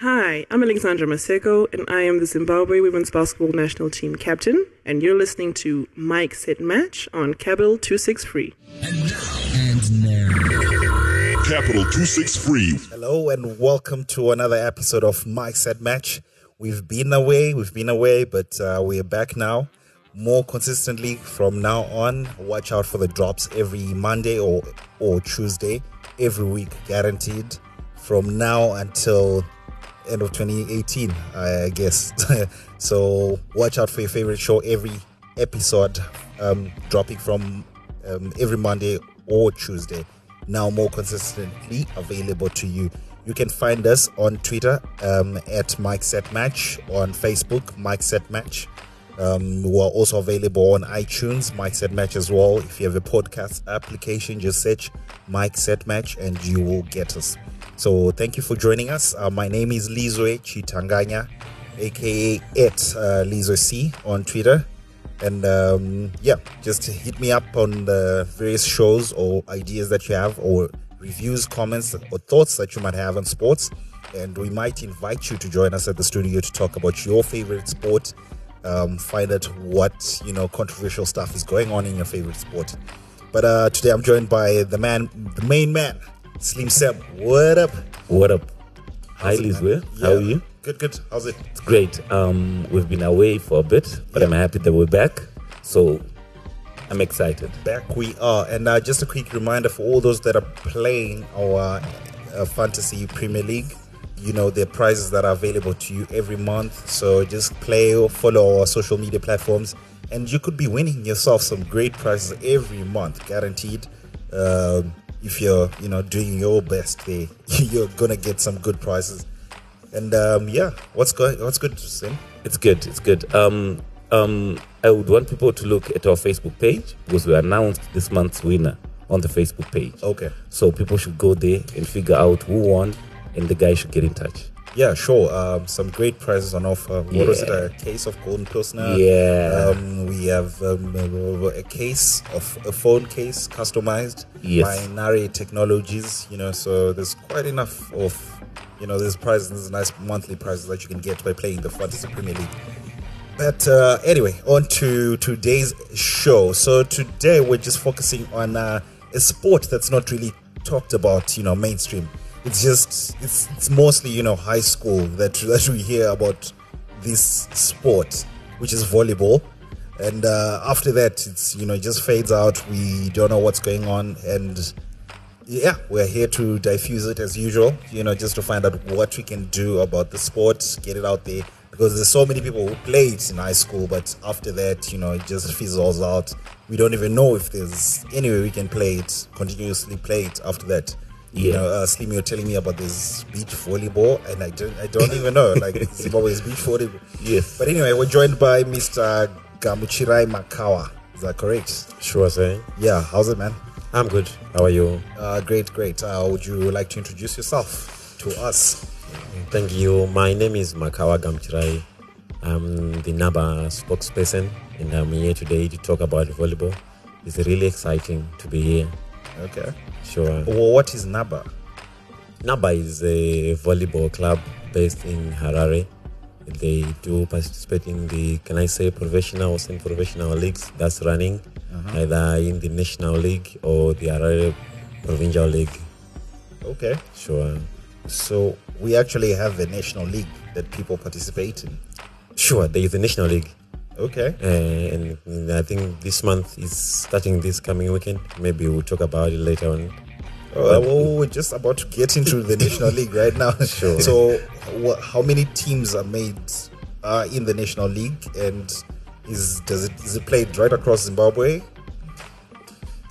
Hi, I'm Alexandra Maseko, and I am the Zimbabwe Women's Basketball National Team captain, and you're listening to Mike Set Match on Capital 263. And now, Capital 263. Hello and welcome to another episode of Mike Set Match. We've been away, we've been away, but uh, we're back now. More consistently from now on. Watch out for the drops every Monday or or Tuesday, every week, guaranteed. From now until end of 2018, I guess. so watch out for your favorite show every episode, um, dropping from um, every Monday or Tuesday. Now more consistently available to you. You can find us on Twitter um, at Mike Set Match, on Facebook Mike Set Match. Um, we're also available on iTunes, Mike Set Match as well. If you have a podcast application, just search Mike Set Match and you will get us. So thank you for joining us. Uh, my name is Lizwe Chitanganya, aka at uh, Lizwe C on Twitter. And um, yeah, just hit me up on the various shows or ideas that you have, or reviews, comments, or thoughts that you might have on sports. And we might invite you to join us at the studio to talk about your favorite sport. Um, find out what you know controversial stuff is going on in your favorite sport. But uh, today I'm joined by the man, the main man, Slim Seb. What up? What up? Hi, Lizwe. man? How are you? Good, good. How's it? It's great. Um, we've been away for a bit, but I'm happy that we're back. So I'm excited. back we are and uh, just a quick reminder for all those that are playing our uh, fantasy premier league you know the prizes that are available to you every month so just play or follow our social media platforms and you could be winning yourself some great prizes every month guaranteed um, if you're you know doing your best there you're gonna get some good prizes and um, yeah what's good what's good Sim? It's good. It's good. Um, um, I would want people to look at our Facebook page because we announced this month's winner on the Facebook page. okay So people should go there and figure out who won, and the guy should get in touch. Yeah, sure. Um, some great prizes on offer. What was it? A case of Golden Pilsner. Yeah. Um, we have um, a case of a phone case customized Yes. by Nari Technologies. You know, so there's quite enough of, you know, there's prizes, there's nice monthly prizes that you can get by playing the Fantasy Premier League. But uh, anyway, on to today's show. So today we're just focusing on uh, a sport that's not really talked about, you know, mainstream. It's just it's it's mostly you know high school that that we hear about this sport, which is volleyball. And uh, after that, it's you know it just fades out. We don't know what's going on, and yeah, we're here to diffuse it as usual, you know, just to find out what we can do about the sport, get it out there. Because there's so many people who play it in high school, but after that, you know, it just fizzles out. We don't even know if there's any way we can play it, continuously play it after that. You know, uh, Slim, you're telling me about this beach volleyball, and I don't, I don't even know, like Zimbabwe's beach volleyball. Yes. But anyway, we're joined by Mr. Gamuchirai Makawa. Is that correct? Sure thing. Yeah, how's it, man? I'm good. How are you? Uh, great, great. Uh, would you like to introduce yourself to us? Thank you. My name is Makawa Gamchirai. I'm the NABA spokesperson, and I'm here today to talk about volleyball. It's really exciting to be here. Okay. Sure. Well, what is NABA? NABA is a volleyball club based in Harare. They do participate in the, can I say, professional or semi-professional leagues that's running, uh-huh. either in the national league or the Harare provincial league. Okay. Sure. So we actually have a national league that people participate in. Sure, there is a national league. Okay. Uh, and I think this month is starting this coming weekend. Maybe we'll talk about it later on. Uh, well, we're just about to get into the national league right now. Sure. So, wha how many teams are made uh, in the national league, and is does it is it played right across Zimbabwe?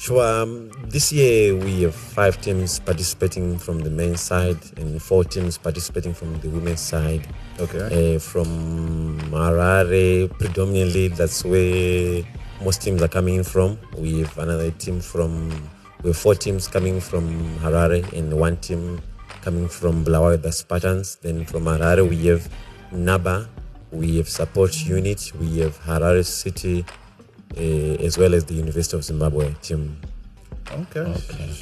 Sure. Um, this year we have five teams participating from the men's side and four teams participating from the women's side. Okay. Uh, from Harare, predominantly, that's where most teams are coming in from. We have another team from, we have four teams coming from Harare and one team coming from Bulawayo, the Spartans. Then from Harare, we have Naba, we have support unit, we have Harare City, uh, as well as the University of Zimbabwe team. Okay. Okay.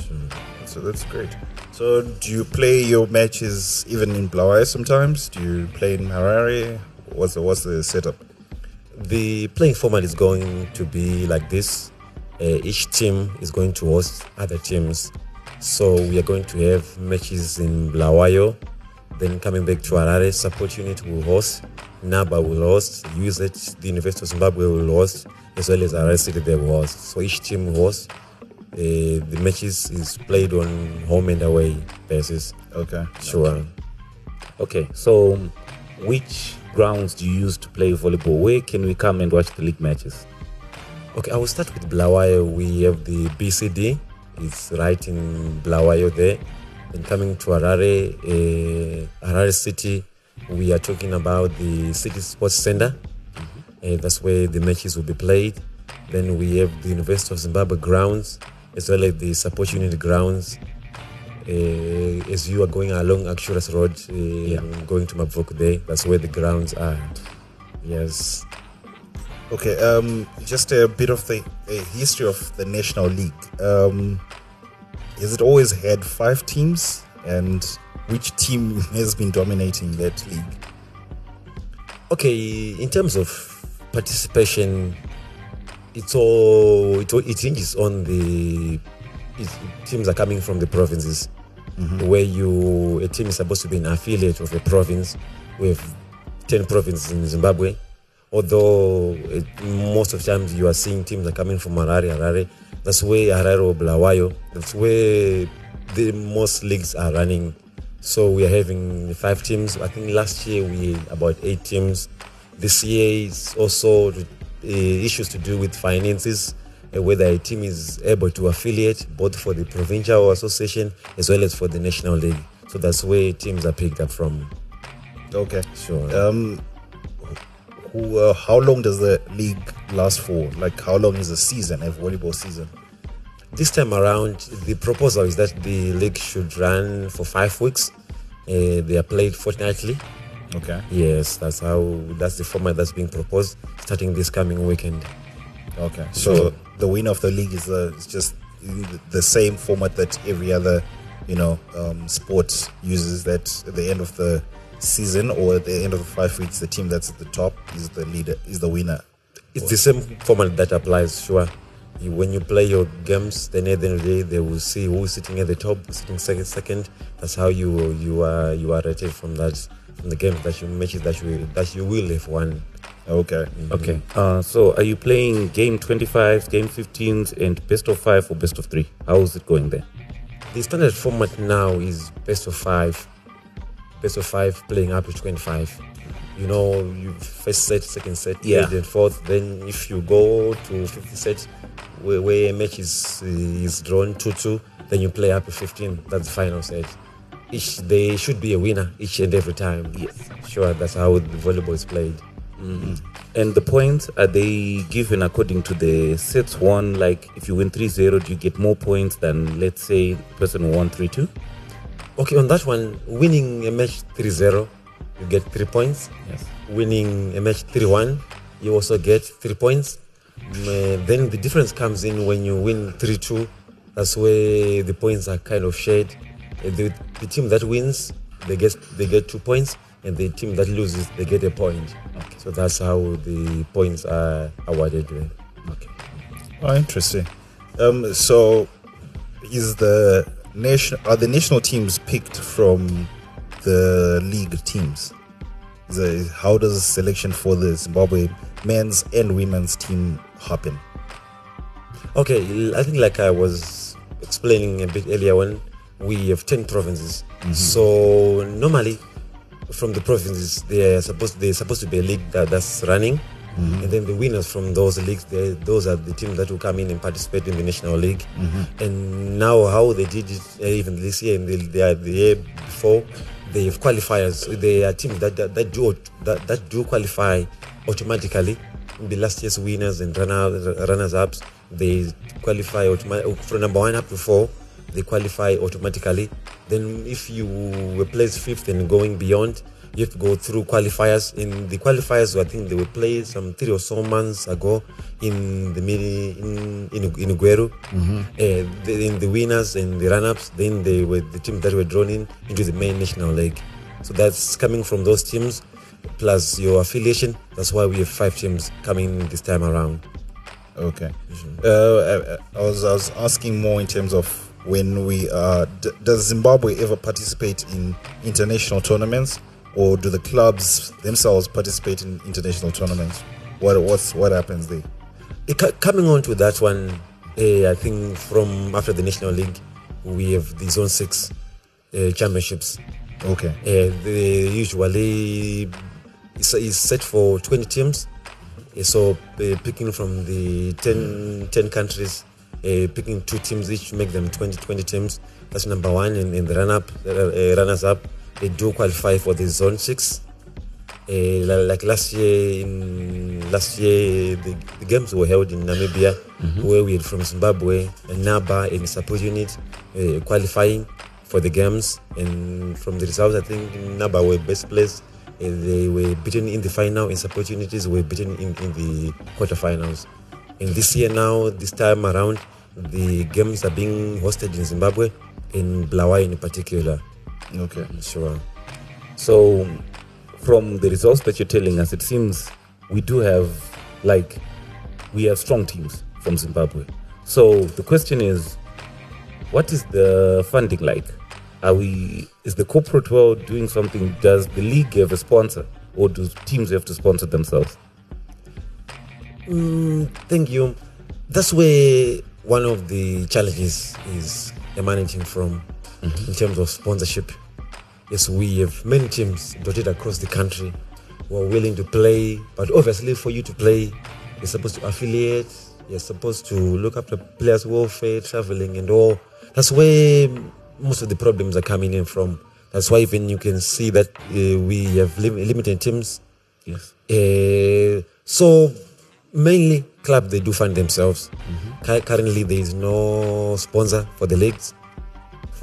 So that's great. So do you play your matches even in Bulawayo sometimes? Do you play in Harare? What's the what's the setup? The playing format is going to be like this. Uh, each team is going to host other teams. So we are going to have matches in Bulawayo. Then coming back to Harare, support unit will host. Naba will host. USH, the University of Zimbabwe will host, as well as City they will host. So each team will host. Uh, the matches is played on home and away basis. Okay. Sure. Okay, so which grounds do you use to play volleyball? Where can we come and watch the league matches? Okay, I will start with Bulawayo. We have the BCD. It's right in Bulawayo there. Then coming to Harare, uh, Harare City, we are talking about the City Sports Center. Uh, that's where the matches will be played. Then we have the University of Zimbabwe grounds, as well as the support unit grounds. Uh, as you are going along Arcturus Road, uh, going to Mabvok Day, that's where the grounds are. Yes. Okay. Um, just a bit of the history of the National League. Um, has it always had five teams, and which team has been dominating that league? Okay, in terms of participation, it's all it, all- it hinges on the it, teams are coming from the provinces, mm-hmm. where you a team is supposed to be an affiliate of a province. We have ten provinces in Zimbabwe. Although it, most of the times you are seeing teams are coming from Harare, Harare. That's where Harare or Bulawayo. That's where the most leagues are running. So we are having five teams. I think last year we had about eight teams. This year is also uh, issues to do with finances, uh, whether a team is able to affiliate both for the provincial association as well as for the national league. So that's where teams are picked up from. Okay. Sure. Um, who, uh, how long does the league last for? Like, how long is the season, a volleyball season? This time around, the proposal is that the league should run for five weeks. Uh, they are played fortnightly. Okay. Yes, that's how. That's the format that's being proposed, starting this coming weekend. Okay. So the winner of the league is, uh, is just the same format that every other, you know, um, sport uses. That at the end of the season or at the end of the five weeks, the team that's at the top is the leader, is the winner. It's the same format that applies, sure. You, when you play your games, then at the end of the day, they will see who's sitting at the top, sitting second. Second. That's how you you are you are rated from that from the games that you matches that you that you will have won. Okay. Okay, uh, so are you playing game 25, game 15s, and best of five or best of three? How is it going there? The standard format now is best of five, best of five playing up to 25. You know, you first set, second set, Yeah. third and fourth. Then if you go to 50 set, where, where a match is is drawn 2-2, then you play up to 15. That's the final set. Each they should be a winner each and every time. Yes, sure. That's how the volleyball is played. Mm-hmm. And the points, are they given according to the sets won? Like if you win 3 0, do you get more points than, let's say, the person who won 3 2? Okay, on that one, winning a match 3-0, you get three points. Yes. winning a match 3-1 you also get three points Mm, uh, then the difference comes in when you win 3-2 that's where the points are kind of shared Uh, the, the team that wins they get they get two points and the team that loses they get a point Okay. so that's how the points are awarded. Okay. Oh, interesting. Um, so is the nation are the national teams picked from the league teams? The, how does selection for the Zimbabwe men's and women's team happen? Okay, I think like I was explaining a bit earlier on, we have 10 provinces. Mm-hmm. So normally from the provinces, they are supposed they're supposed to be a league that, that's running. Mm-hmm. And then the winners from those leagues, they, those are the teams that will come in and participate in the national league. Mm-hmm. And now, how they did it, uh, even this year and the, the, the year before, they have qualifiers. Are teams that, that, that do that, that do qualify automatically. The last year's winners and runner, runners ups, they qualify automatically oh, from number one up to four. They qualify automatically. Then, if you were placed fifth and going beyond, you have to go through qualifiers. In the qualifiers, I think they were played some three or so months ago in the mid in in, in Gweru. Uh, the, in the winners and the run-ups, then they were the teams that were drawn in into the main national league. So that's coming from those teams, plus your affiliation. That's why we have five teams coming this time around. Okay. Uh, I, I was I was asking more in terms of when we uh, d- does Zimbabwe ever participate in international tournaments, or do the clubs themselves participate in international tournaments? What what's what happens there? Eh, coming on to that one, uh, I think from after the national league, we have the zone six uh, championships. Okay. Uh, they usually is, is set for 20 teams. Uh, so uh, picking from the 10, 10 countries, uh, picking two teams each to make them 20, 20 teams. That's number one. And in the run up, uh, uh, runners up, they do qualify for the zone six. Uh, like last year, in last year the, the games were held in Namibia, where we had from Zimbabwe and Naba and support unit uh, qualifying for the games. And from the results, I think Naba were best placed. Uh, they were beaten in the final, and support unities were beaten in, in the quarterfinals. And this year now, this time around, the games are being hosted in Zimbabwe, in Bulawayo in particular. Okay. Sure. So, from the results that you're telling us, it seems we do have, like, we have strong teams from Zimbabwe. So the question is, what is the funding like? Are we? Is the corporate world doing something? Does the league have a sponsor, or do teams have to sponsor themselves? Mm, thank you. That's where one of the challenges is emanating from in terms of sponsorship. Yes, we have many teams dotted across the country who are willing to play, but obviously, for you to play, you're supposed to affiliate, you're supposed to look after players' welfare, traveling, and all. That's where most of the problems are coming in from. That's why even you can see that uh, we have lim- limited teams Yes. uh, so mainly club they do fund themselves. Cu- Currently there is no sponsor for the leagues,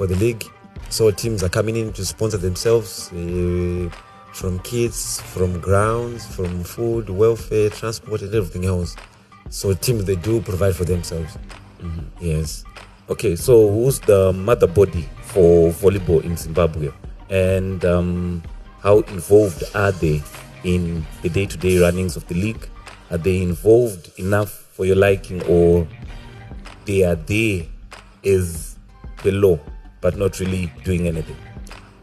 for the league. So teams are coming in to sponsor themselves uh, from kits, from grounds, from food, welfare, transport, and everything else. So teams they do provide for themselves. Yes. Okay, so who's the mother body for volleyball in Zimbabwe, and um, how involved are they in the day-to-day runnings of the league? Are they involved enough for your liking, or they are there as below, but not really doing anything?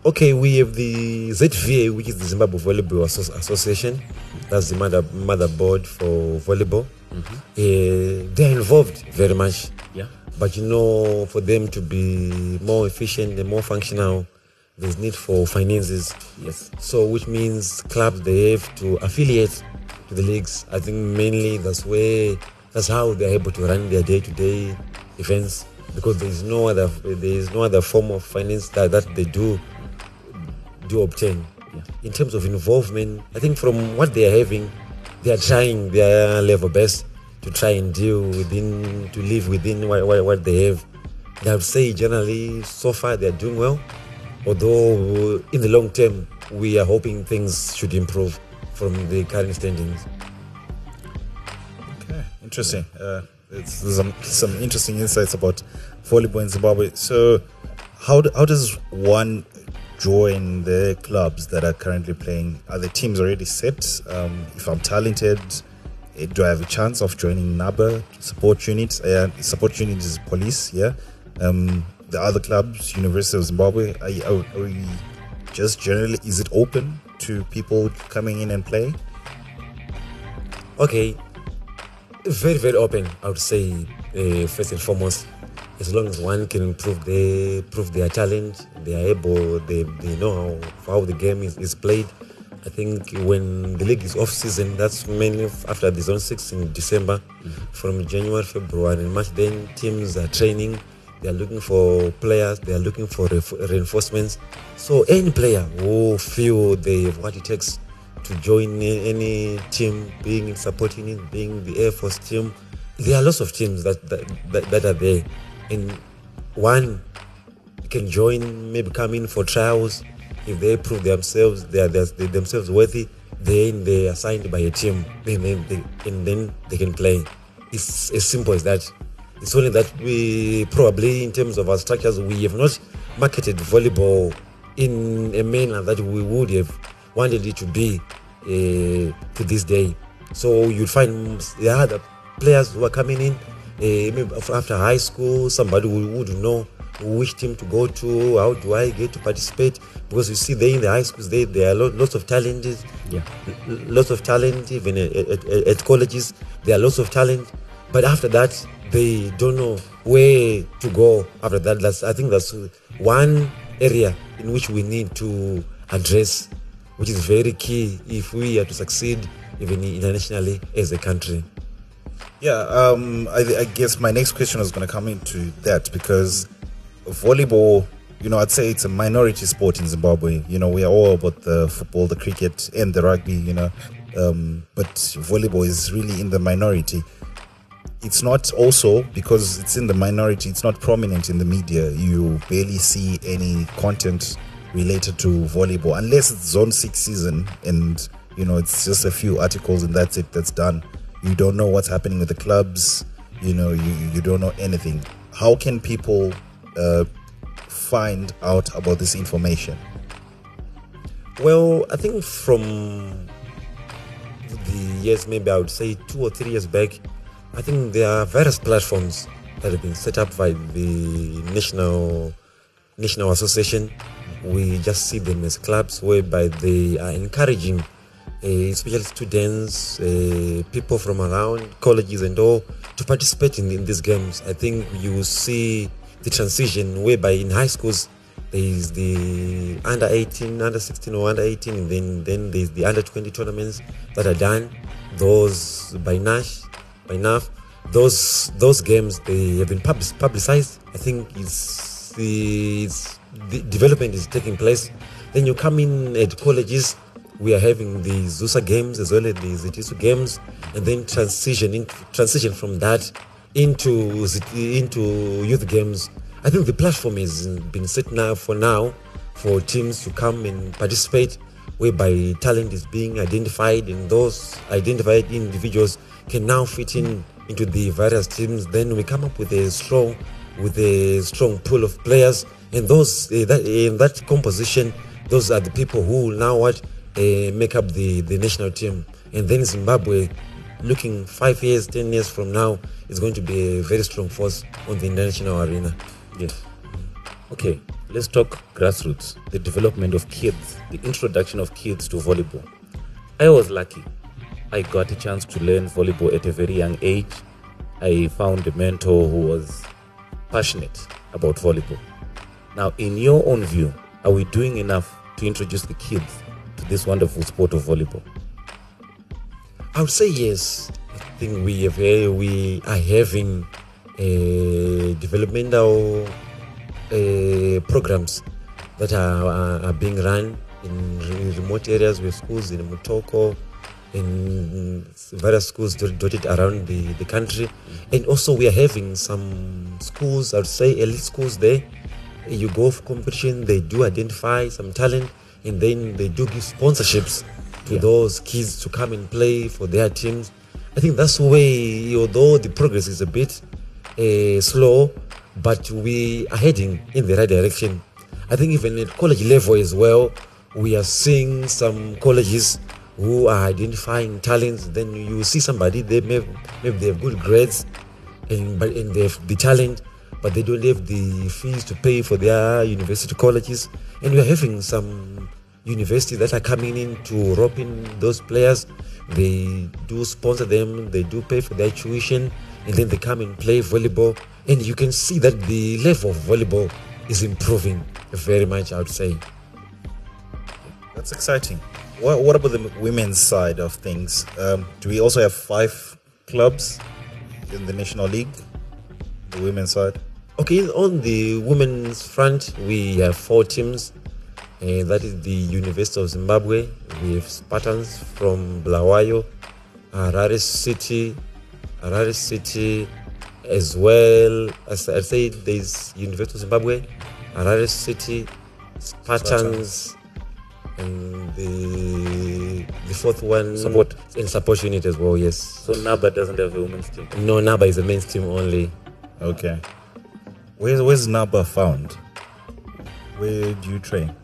Okay, we have the ZVA, which is the Zimbabwe Volleyball Association. That's the mother motherboard for volleyball. Uh, they're involved very much, Yeah. but you know, for them to be more efficient and more functional, there's need for finances. Yes. So, which means clubs they have to affiliate to the leagues. I think mainly that's where that's how they're able to run their day-to-day events because there is no other there is no other form of finance that, that they do do obtain. Yeah. In terms of involvement, I think from what they are having, they are trying their level best to try and deal within to live within what, what, what they have. I would say generally so far they are doing well, although in the long term we are hoping things should improve from the current standings. Okay, interesting. Uh, it's some some interesting insights about volleyball in Zimbabwe. So, how do, how does one join the clubs that are currently playing? Are the teams already set? Um, if I'm talented, eh, do I have a chance of joining NABA support units? Uh, support units is police, yeah. Um, the other clubs, University of Zimbabwe, are, are, are we just generally? Is it open to people coming in and play? Okay, very very open. I would say uh, first and foremost, as long as one can prove they prove their challenge, they are able, they, they know how, how the game is, is played. I think when the league is off season, that's mainly after the zone six in December, from January, February, and March. Then teams are training. They are looking for players. They are looking for reinf- reinforcements. So any player who feel they have what it takes to join any team, being supporting support unit, being the Air Force team. There are lots of teams that that, that, that are there, and one can join, maybe come in for trials, If they prove themselves, they are, they are themselves worthy, then they are signed by a team, then they, and then they can play. It's as simple as that. It's only that we probably, in terms of our structures, we have not marketed volleyball in a manner that we would have wanted it to be uh, to this day. So you'll find there are other players who are coming in, uh, maybe after high school, somebody who would know which team to go to, how do I get to participate? Because you see, there in the high schools, they, there are lots of talent, Yeah. lots of talent, even at, at, at- at colleges, there are lots of talent. But after that, they don't know where to go after that. That's, I think that's one area in which we need to address, which is very key if we are to succeed even internationally as a country. Yeah, um, I, I guess my next question was going to come into that because volleyball, you know, I'd say it's a minority sport in Zimbabwe. You know, we are all about the football, the cricket, and the rugby, you know, um, but volleyball is really in the minority. It's not also because it's in the minority, it's not prominent in the media. You barely see any content related to volleyball unless it's zone six season and you know it's just a few articles and that's it that's done. You don't know what's happening with the clubs you know you, you don't know anything. How can people uh, find out about this information? Well, I think from the years, maybe I would say two or three years back, I think there are various platforms that have been set up by the national national association. We just see them as clubs whereby they are encouraging, uh, especially students, uh, people from around colleges and all, to participate in, in these games. I think you will see the transition whereby in high schools there is the under 18, under 16 or under 18, and then then there's the under 20 tournaments that are done. Those by Nash, by NAF, those those games they have been public, publicized. I think it's the, the development is taking place. Then you come in at colleges. We are having the Zusa games as well as the Zitisu games, and then transition in, transition from that into into youth games. I think the platform has been set now for now for teams to come and participate, whereby talent is being identified, and those identified individuals can now fit in into the various teams. Then we come up with a strong, with a strong pool of players, and those uh, that in that composition, those are the people who now what uh, make up the the national team, and then Zimbabwe. Looking five years, ten years from now, is going to be a very strong force on the international arena. Yes. Okay, let's talk grassroots, the development of kids, the introduction of kids to volleyball. I was lucky. I got a chance to learn volleyball at a very young age. I found a mentor who was passionate about volleyball. Now, in your own view, are we doing enough to introduce the kids to this wonderful sport of volleyball? I would say yes. I think we have eh, we are having uh, developmental uh, programs that are, are, are being run in remote areas with schools in Mutoko, in various schools dotted around the, the country. And also we are having some schools, I would say elite schools there. You go for competition, they do identify some talent and then they do give sponsorships to those kids to come and play for their teams. I think that's the way, although the progress is a bit uh, slow, but we are heading in the right direction. I think even at college level as well, we are seeing some colleges who are identifying talents. Then you see somebody they may maybe they have good grades, and but and they have the talent, but they don't have the fees to pay for their university colleges. And we are having some universities that are coming in to rope in those players. They do sponsor them, they do pay for their tuition, and then they come and play volleyball. And you can see that the level of volleyball is improving very much, I would say. That's exciting. What, what about the women's side of things? Um, do we also have five clubs in the National League? The women's side? Okay, on the women's front, we have four teams. Uh, that is the University of Zimbabwe. We have Spartans from Bulawayo, Harare City, Harare City, as well as I say, there's University of Zimbabwe, Harare City, Spartans, and the the fourth one Support. and support unit as well. Yes. So Naba doesn't have a women's team. No, Naba is a men's team only. Okay. Where's where's Naba found? Where do you train?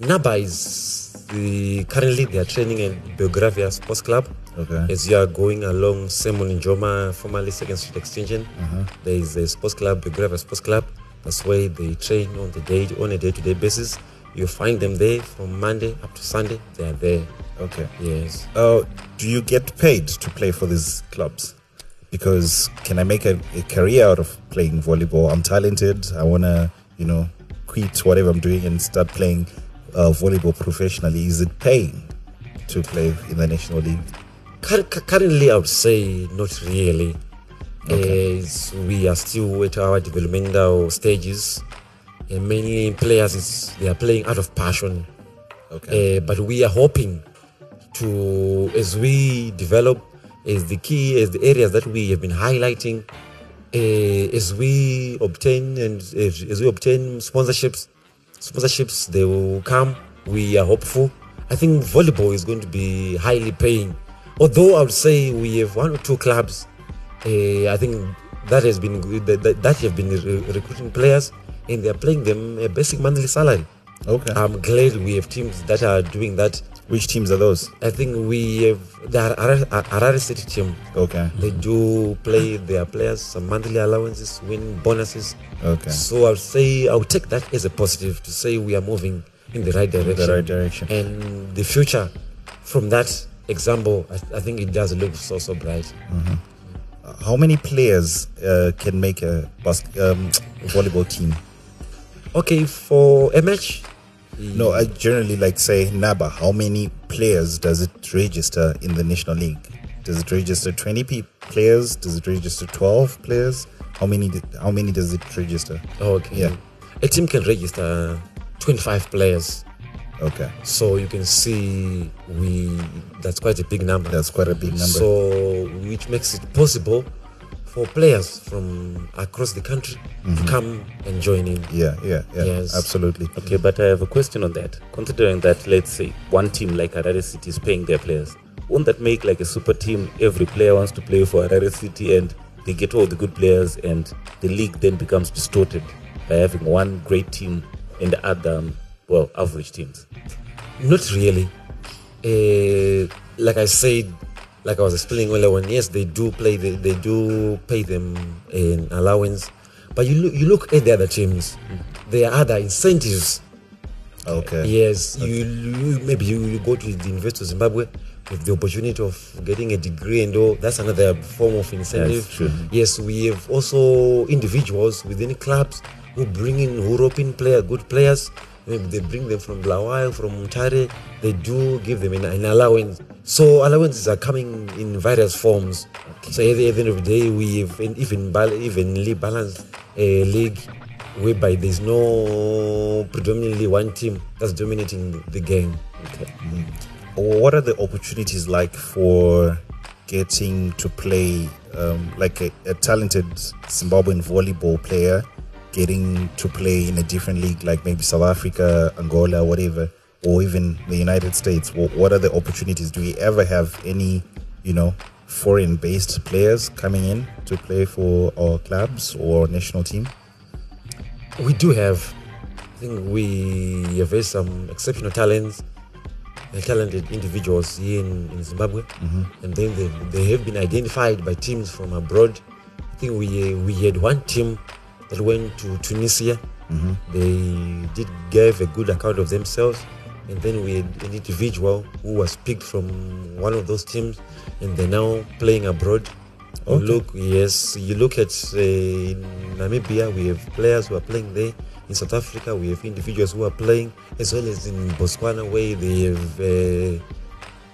Naba is the, currently they are training in Belgravia Sports Club. Okay. As you are going along Sam Nujoma, formerly Second Street Extension, uh-huh. there is a sports club, Belgravia Sports Club. That's why they train on the day on a day-to-day basis. You find them there from Monday up to Sunday. They are there. Okay. Yes. Uh, do you get paid to play for these clubs? Because can I make a, a career out of playing volleyball? I'm talented. I wanna, you know, quit whatever I'm doing and start playing uh, volleyball professionally. Is it paying to play in the national league? Currently, I would say not really. As we are still at our developmental stages, and mainly players is they are playing out of passion. Okay. Uh, but we are hoping to, as we develop, as the key, as the areas that we have been highlighting, uh, as we obtain and as, as we obtain sponsorships, sponsorships they will come. We are hopeful. I think volleyball is going to be highly paying. Although I would say we have one or two clubs, uh, I think that has been that, that, that have been re- recruiting players and they are playing them a basic monthly salary. Okay. I'm glad we have teams that are doing that. Which teams are those? I think we have the Harare City team. Okay. They do play their players some monthly allowances, win bonuses. Okay. So I'll say I'll take that as a positive to say we are moving in the right direction. The right direction. And the future from that example, I, I think it does look so so bright. How many players uh, can make a bas- um, volleyball team? Okay, for a match, No, I generally like say NABA. How many players does it register in the national league? Does it register 20 pe- players? Does it register 12 players? How many? How many does it register? Oh, okay, Yeah. a team can register 25 players. Okay, So you can see we that's quite a big number. that's quite a big number. So which makes it possible for players from across the country to come and join in. yeah, yeah, yeah, Yes. absolutely. Okay, but I have a question on that. Considering that, let's say, one team like Harare City is paying their players, won't that make like a super team? Every player wants to play for Harare City and they get all the good players, and the league then becomes distorted by having one great team and the other, um, well, average teams. Not really. Uh, like I said, like I was explaining earlier on, yes, they do play, they, they do pay them an allowance, but you look, you look at the other teams, there are other incentives. Okay. Yes, you, you maybe you, you go to the University of Zimbabwe with the opportunity of getting a degree and all. That's another form of incentive. Yes, we have also individuals within clubs who bring in European player, good players. Maybe they bring them from Bulawayo, from Mutare. They do give them an, an allowance. So allowances are coming in various forms. So at the, at the end of the day, we have an even evenly balanced uh, league whereby there's no predominantly one team that's dominating the game. Okay. What are the opportunities like for getting to play, um, like a, a talented Zimbabwean volleyball player, getting to play in a different league, like maybe South Africa, Angola, whatever, or even the United States? What are the opportunities? Do we ever have any, you know, foreign-based players coming in to play for our clubs or national team? We do have, I think we have some exceptional talents, talented individuals here in, in Zimbabwe, mm-hmm. and then they, they have been identified by teams from abroad. I think we we had one team that went to Tunisia. They did give a good account of themselves, and then we had an individual who was picked from one of those teams, and they're now playing abroad. You Okay. Look, yes, you look at uh, Namibia, we have players who are playing there. In South Africa, we have individuals who are playing, as well as in Botswana, where they have uh,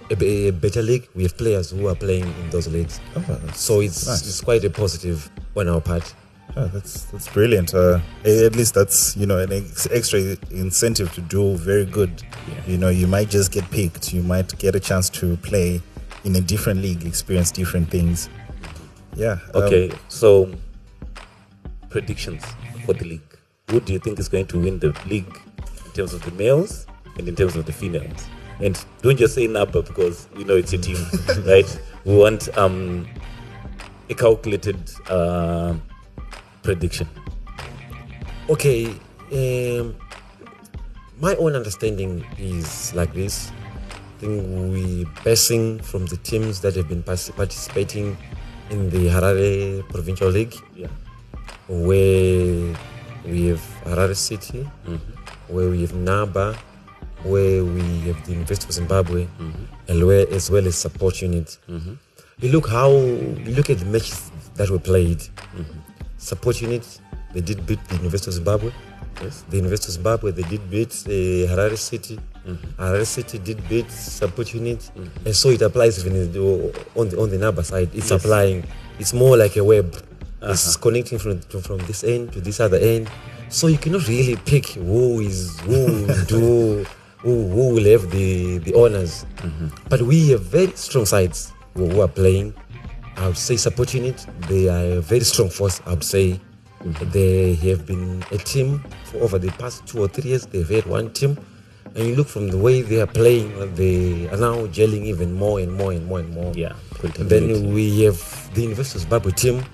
a, a better league. We have players who are playing in those leagues. Oh, So it's Nice. it's quite a positive on our part. Oh, that's that's brilliant. Uh, at least that's you know an ex- extra incentive to do very good. You know, you might just get picked. You might get a chance to play in a different league, experience different things. Yeah. um, Okay, so predictions for the league. Who do you think is going to win the league in terms of the males and in terms of the females. And don't just say number because we know it's a team, right? We want um, a calculated uh, prediction. Okay, um, my own understanding is like this. I think we passing from the teams that have been participating in the Harare Provincial League, Yeah. where we have Harare City, mm-hmm. where we have Naba, where we have the University of Zimbabwe, mm-hmm. and where, as well as support unit. Mm-hmm. You look how you look at the matches that were played. Support unit, they did beat the University of Zimbabwe. Yes. The University of Zimbabwe, they did beat uh, Harare City. Mm-hmm. Harare City did beat support unit, mm-hmm. and so it applies even on the on the Naba side. It's Yes. applying. It's more like a web. It's uh-huh. connecting from from this end to this other end. So you cannot really pick who is who do who, who will have the the honors. Mm-hmm. But we have very strong sides who, who are playing. I would say supporting it. They are a very strong force. I would say they have been a team for over the past two or three years. They've had one team, and you look from the way they are playing, they are now gelling even more and more and more and more. Yeah, And then we have the of Zimbabwe team.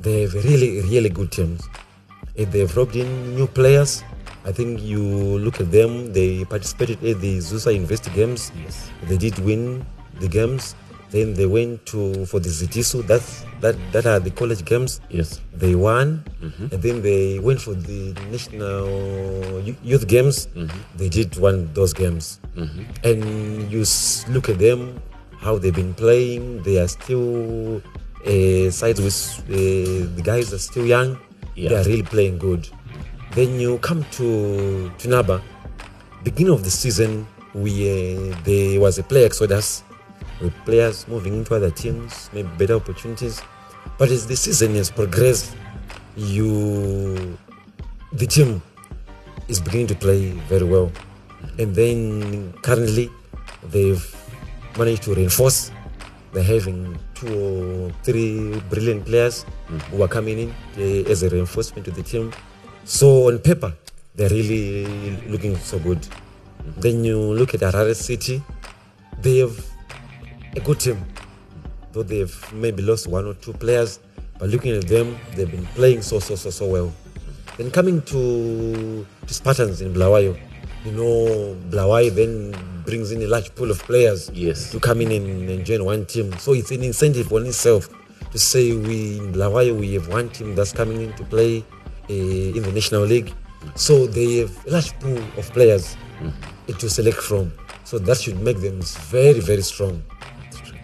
They have really, really good teams. They've robbed in new players, I think you look at them. They participated at the Zusa University Games. Yes. They did win the games. Then they went to for the Zitisu. That's that that are the college games. Yes. They won, and then they went for the national youth games. They did won those games, and you look at them, how they've been playing. They are still uh, sides with uh, the guys are still young. They are really playing good. Then you come to Tunaba, Beginning of the season, we uh, there was a player exodus with players moving into other teams, maybe better opportunities. But as the season has progressed, you the team is beginning to play very well. And then currently they've managed to reinforce. They're having two or three brilliant players who are coming in uh, as a reinforcement to the team. So on paper, they're really looking so good. Then you look at Harare City, they have a good team, though they've maybe lost one or two players. But looking at them, they've been playing so so so so well. Then coming to to Spartans in Bulawayo, you know, Bulawayo then brings in a large pool of players Yes. to come in and, and join one team. So it's an incentive on itself to say we in Bulawayo we have one team that's coming in to play uh, in the national league. So they have a large pool of players uh, to select from. So that should make them very very strong.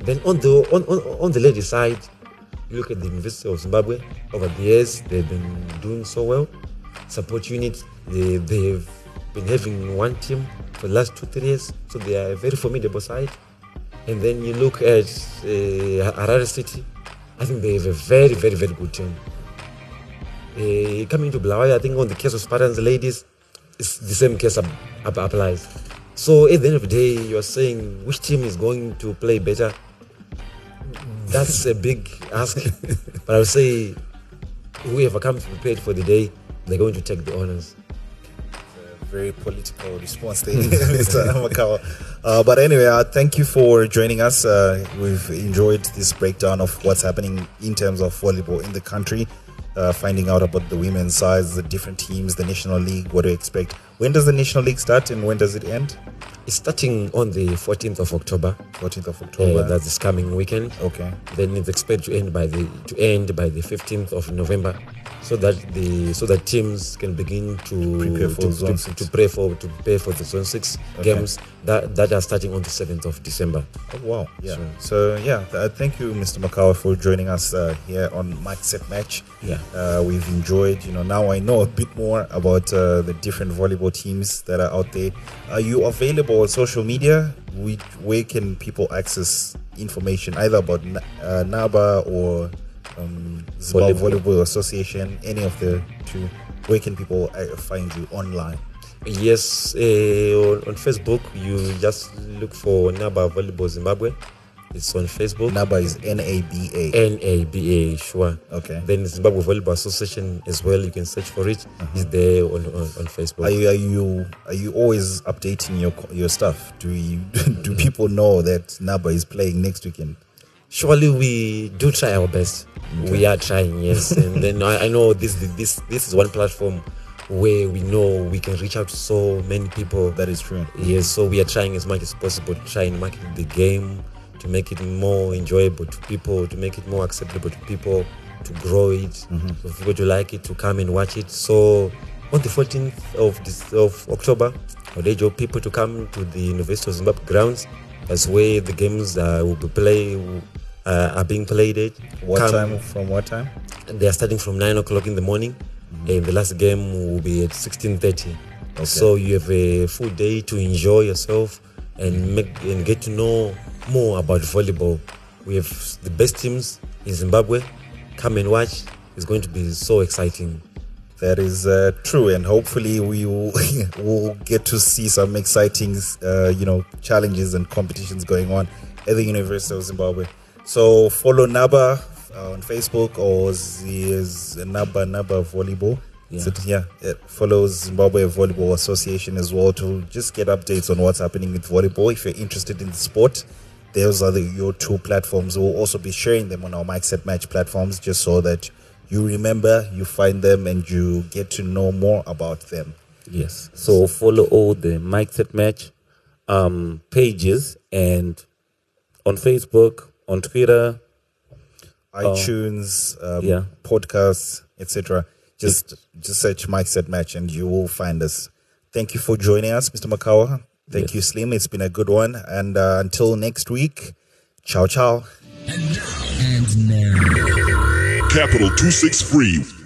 Then on the on, on, on the ladies side, you look at the University of Zimbabwe. Over the years, they've been doing so well. Support unit, they, they've been having one team for the last two three years, so they are a very formidable side. And then you look at uh, Harare City, I think they have a very very very good team. Uh, coming to Bulawayo, I think on the case of Spartans ladies, it's the same case applies. So at the end of the day, you are saying which team is going to play better. That's a big ask, but I would say whoever comes prepared for the day, they're going to take the honors. A very political response there, Mr. Amakawa. Uh, but anyway, uh, thank you for joining us. Uh, we've enjoyed this breakdown of what's happening in terms of volleyball in the country, uh, finding out about the women's sides, the different teams, the National League, what to expect. When does the National League start and when does it end? It's starting on the 14th of October. 14th of Uh, October. that's this coming weekend. okay. Then it's expected to end by the to end by the 15th of November, so that the so that teams can begin to Prepare for to, to, to pray for to prepare for the zone six Okay. games that that are starting on the 7th of December. Oh, wow. Yeah. So, yeah, th- thank you, Mr. Makawa, for joining us uh, here on Mike Set Match. Yeah. Uh, we've enjoyed, you know, now I know a bit more about uh, the different volleyball teams that are out there. Are you available on social media? We, where can people access information either about uh, NABA or um, Zimbabwe Volleyball. Volleyball Association, any of the two? Where can people uh, find you online? Yes, uh, on, on Facebook, you just look for Naba Volleyball Zimbabwe. It's on Facebook. Naba is N A B A. N A B A, sure. Okay. Then Zimbabwe Volleyball Association as well. You can search for it. It's there on, on, on Facebook. Are you are you are you always updating your your stuff? Do you do people know that Naba is playing next weekend? Surely we do try our best. We are trying, yes. and then I, I know this this this is one platform where we know we can reach out to so many people. That is true. Yes, so we are trying as much as possible to try and market the game, to make it more enjoyable to people, to make it more acceptable to people, to grow it, for people to like it, to come and watch it. So on the 14th of this of October, I would urge all people to come to the University of Zimbabwe grounds. That's where the games uh, will be play uh, are being played at. What Come- time from what time? they are starting from nine o'clock in the morning, and the last game will be at sixteen thirty. So you have a full day to enjoy yourself and make and get to know more about volleyball. We have the best teams in Zimbabwe. Come and watch. It's going to be so exciting. That is uh, true, and hopefully we will will get to see some exciting, uh, you know, challenges and competitions going on at the University of Zimbabwe. So follow Naba uh, on Facebook or is Naba Naba Volleyball. Yeah. So, yeah, uh, follow Zimbabwe Volleyball Association as well to just get updates on what's happening with volleyball. If you're interested in the sport, those are the, your two platforms. We'll also be sharing them on our Mike Set Match platforms just so that you remember, you find them, and you get to know more about them. Yes. So follow all the Mike Set Match um, pages and on Facebook, on Twitter. iTunes, um, yeah. podcasts, etc. Just just search Mike Set Match and you will find us. Thank you for joining us, Mr. Makawa. Thank Yes. you, Slim. It's been a good one. And uh, until next week, ciao, ciao. And now. Capital 263